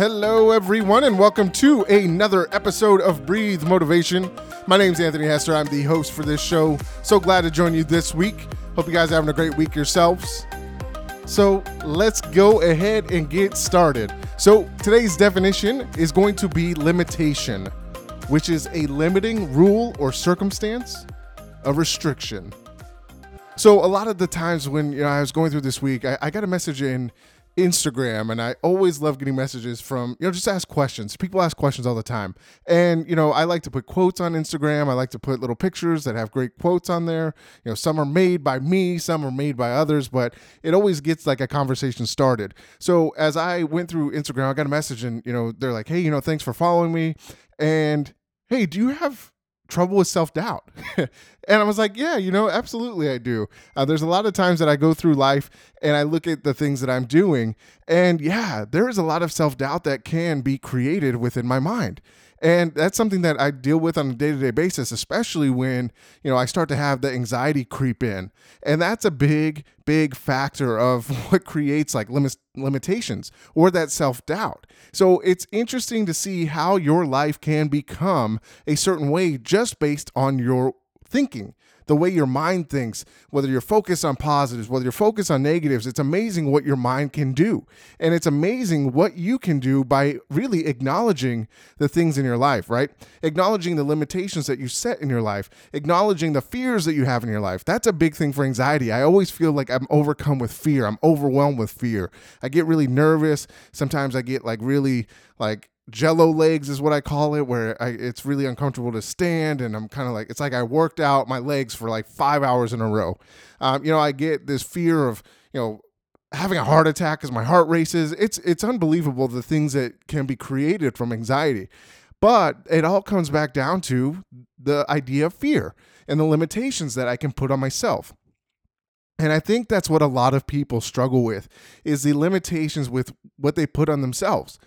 Hello, everyone, and welcome to another episode of Breathe Motivation. My name's Anthony Hester. I'm the host for this show. So glad to join you this week. Hope you guys are having a great week yourselves. So let's go ahead and get started. So today's definition is going to be limitation, which is a limiting rule or circumstance, a restriction. So a lot of the times when you know I was going through this week, I, I got a message in Instagram, and I always love getting messages from, you know, just ask questions. People ask questions all the time. And, you know, I like to put quotes on Instagram. I like to put little pictures that have great quotes on there. You know, some are made by me, some are made by others, but it always gets like a conversation started. So as I went through Instagram, I got a message, and, you know, they're like, hey, you know, thanks for following me. And, hey, do you have trouble with self doubt? and I was like, yeah, you know, absolutely I do. Uh, there's a lot of times that I go through life and I look at the things that I'm doing, and yeah, there is a lot of self doubt that can be created within my mind. And that's something that I deal with on a day to day basis, especially when, you know, I start to have the anxiety creep in. And that's a big, big factor of what creates like limit, limitations or that self doubt. So it's interesting to see how your life can become a certain way just based on your thinking the way your mind thinks, whether you're focused on positives, whether you're focused on negatives, it's amazing what your mind can do. And it's amazing what you can do by really acknowledging the things in your life, right? Acknowledging the limitations that you set in your life, acknowledging the fears that you have in your life. That's a big thing for anxiety. I always feel like I'm overcome with fear. I'm overwhelmed with fear. I get really nervous. Sometimes I get like really like jello legs is what I call it, where I, it's really uncomfortable to stand, and I'm kind of like it's like I worked out my legs for like five hours in a row. Um, you know, I get this fear of you know having a heart attack because my heart races. It's it's unbelievable the things that can be created from anxiety, but it all comes back down to the idea of fear and the limitations that I can put on myself. And I think that's what a lot of people struggle with is the limitations with what they put on themselves.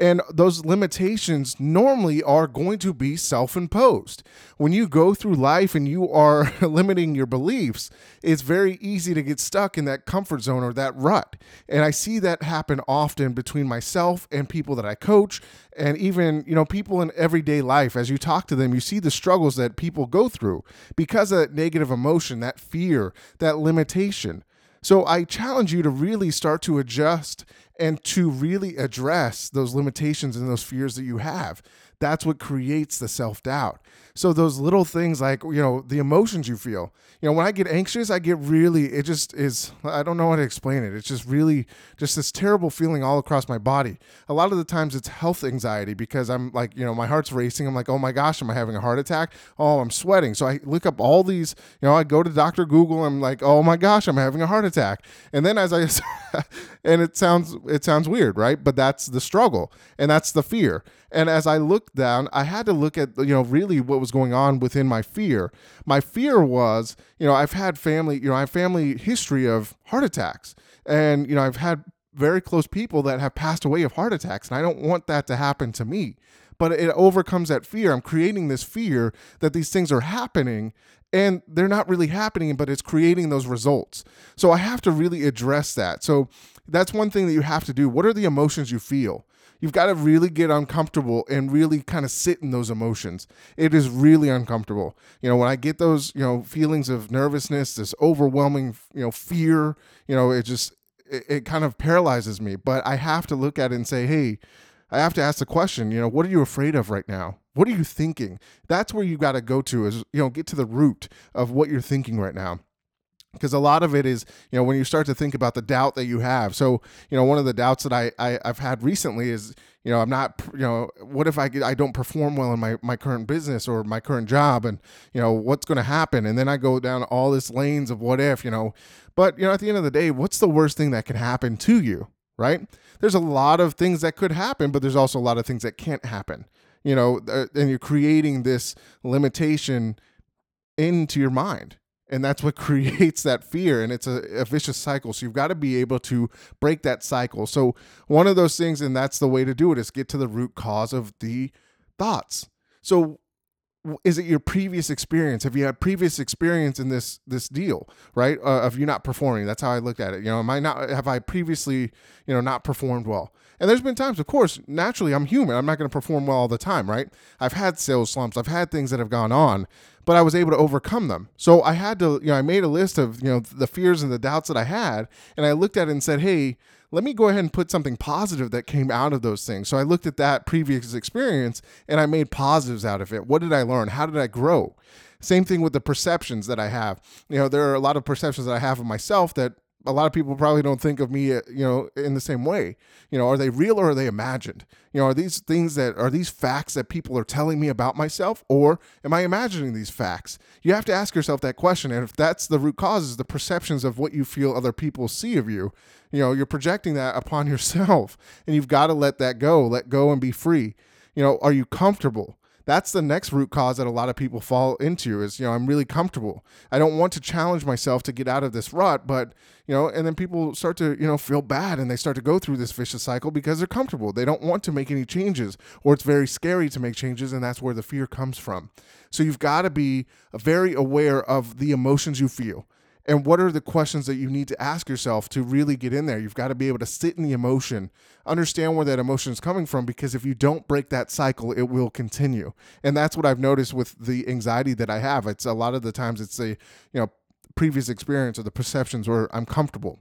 And those limitations normally are going to be self imposed. When you go through life and you are limiting your beliefs, it's very easy to get stuck in that comfort zone or that rut. And I see that happen often between myself and people that I coach and even, you know, people in everyday life. As you talk to them, you see the struggles that people go through because of that negative emotion, that fear, that limitation. So I challenge you to really start to adjust and to really address those limitations and those fears that you have. That's what creates the self doubt. So those little things like, you know, the emotions you feel. You know, when I get anxious, I get really it just is I don't know how to explain it. It's just really just this terrible feeling all across my body. A lot of the times it's health anxiety because I'm like, you know, my heart's racing. I'm like, "Oh my gosh, am I having a heart attack? Oh, I'm sweating." So I look up all these, you know, I go to Dr. Google, I'm like, "Oh my gosh, I'm having a heart attack." And then as I and it sounds it sounds weird, right? But that's the struggle and that's the fear. And as I looked down, I had to look at, you know, really what was going on within my fear. My fear was, you know, I've had family, you know, I have family history of heart attacks. And, you know, I've had very close people that have passed away of heart attacks. And I don't want that to happen to me. But it overcomes that fear. I'm creating this fear that these things are happening and they're not really happening, but it's creating those results. So I have to really address that. So that's one thing that you have to do. What are the emotions you feel? You've got to really get uncomfortable and really kind of sit in those emotions. It is really uncomfortable. You know, when I get those, you know, feelings of nervousness, this overwhelming, you know, fear, you know, it just it, it kind of paralyzes me. But I have to look at it and say, hey, I have to ask the question, you know, what are you afraid of right now? What are you thinking? That's where you got to go to is, you know, get to the root of what you're thinking right now because a lot of it is you know when you start to think about the doubt that you have. So you know one of the doubts that I, I have had recently is you know i'm not you know what if i i don't perform well in my my current business or my current job and you know what's going to happen? And then i go down all this lanes of what if you know? But you know at the end of the day what's the worst thing that can happen to you right? There's a lot of things that could happen but there's also a lot of things that can't happen. You know uh, and you're creating this limitation into your mind and that's what creates that fear. And it's a, a, vicious cycle. So you've got to be able to break that cycle. So one of those things and that's the way to do it is get to the root cause of the thoughts. So is it your previous experience? Have you had previous experience in this this deal right? Uh, of you not performing. That's how i looked at it. You know am i not have i previously you know not performed well and there's been times of course naturally i'm human i'm not going to perform well all the time right i've had sales slumps i've had things that have gone on but i was able to overcome them so i had to you know i made a list of you know the fears and the doubts that i had and i looked at it and said hey let me go ahead and put something positive that came out of those things. So I looked at that previous experience and I made positives out of it. What did I learn? How did I grow? Same thing with the perceptions that I have. You know, there are a lot of perceptions that I have of myself that a lot of people probably don't think of me, uh, you know, in the same way. You know, are they real or are they imagined? You know, are these things that are these facts that people are telling me about myself, or am I imagining these facts? You have to ask yourself that question. And if that's the root cause, is the perceptions of what you feel other people see of you, you know, you're projecting that upon yourself, and you've got to let that go, let go and be free. You know, are you comfortable? That's the next root cause that a lot of people fall into is you know i'm really comfortable. I don't want to challenge myself to get out of this rut but you know and then people start to you know feel bad and they start to go through this vicious cycle because they're comfortable. They don't want to make any changes or it's very scary to make changes and that's where the fear comes from. So you've got to be very aware of the emotions you feel and what are the questions that you need to ask yourself to really get in there? You've got to be able to sit in the emotion understand where that emotion is coming from because if you don't break that cycle it will continue. And that's what i've noticed with the anxiety that i have. It's a lot of the times it's a you know previous experience or the perceptions where i'm comfortable.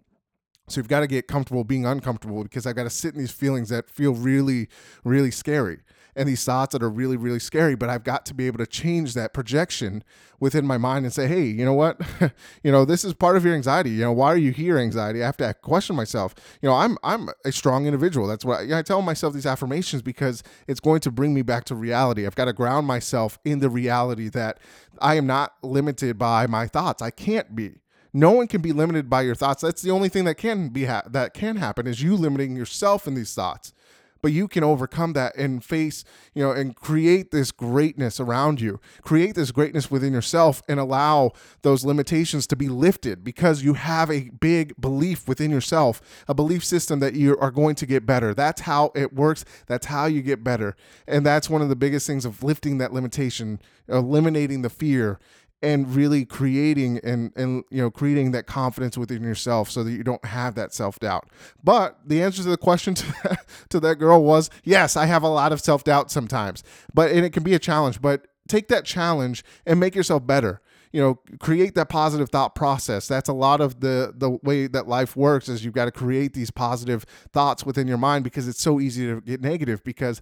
So you've got to get comfortable being uncomfortable because I've got to sit in these feelings that feel really, really scary and these thoughts that are really, really scary. But I've got to be able to change that projection within my mind and say, hey, you know what? you know, this is part of your anxiety. You know, why are you here, anxiety? I have to question myself. You know, I'm I'm a strong individual. That's what I, I tell myself these affirmations because it's going to bring me back to reality. I've got to ground myself in the reality that I am not limited by my thoughts. I can't be no one can be limited by your thoughts. That's the only thing that can be ha- that can happen is you limiting yourself in these thoughts. But you can overcome that and face, you know, and create this greatness around you. Create this greatness within yourself and allow those limitations to be lifted because you have a big belief within yourself, a belief system that you are going to get better. That's how it works. That's how you get better. And that's one of the biggest things of lifting that limitation, eliminating the fear and really creating and and you know creating that confidence within yourself so that you don't have that self-doubt. But the answer to the question to that, to that girl was yes i have a lot of self-doubt sometimes but and it can be a challenge but take that challenge and make yourself better. You know create that positive thought process. That's a lot of the the way that life works is you've got to create these positive thoughts within your mind because it's so easy to get negative because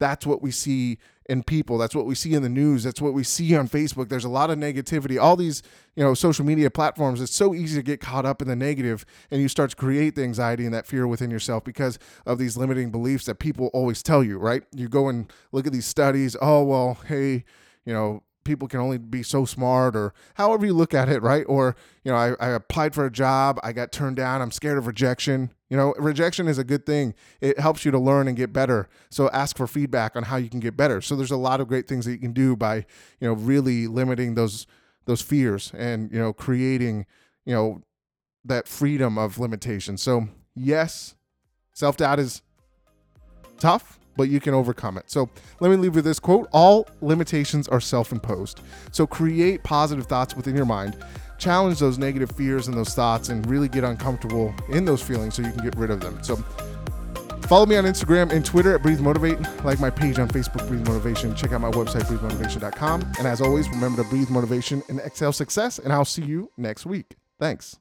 that's what we see in people. That's what we see in the news. That's what we see on Facebook. There's a lot of negativity. All these, you know, social media platforms, it's so easy to get caught up in the negative and you start to create the anxiety and that fear within yourself because of these limiting beliefs that people always tell you, right? You go and look at these studies, oh well, hey, you know, people can only be so smart or however you look at it, right? Or, you know, I, I, applied for a job, I got turned down, I'm scared of rejection. You know, rejection is a good thing. It helps you to learn and get better. So ask for feedback on how you can get better. So there's a lot of great things that you can do by, you know, really limiting those those fears and, you know, creating, you know, that freedom of limitation. So, yes, self-doubt is tough but you can overcome it. So let me leave with this quote All limitations are self imposed. So create positive thoughts within your mind, challenge those negative fears and those thoughts, and really get uncomfortable in those feelings so you can get rid of them. So Follow me on Instagram and Twitter at Breathe Motivate. Like my page on Facebook, Breathe Motivation. Check out my website, breathemotivation.com. And as always, remember to breathe motivation and exhale success. And I'll see you next week. Thanks.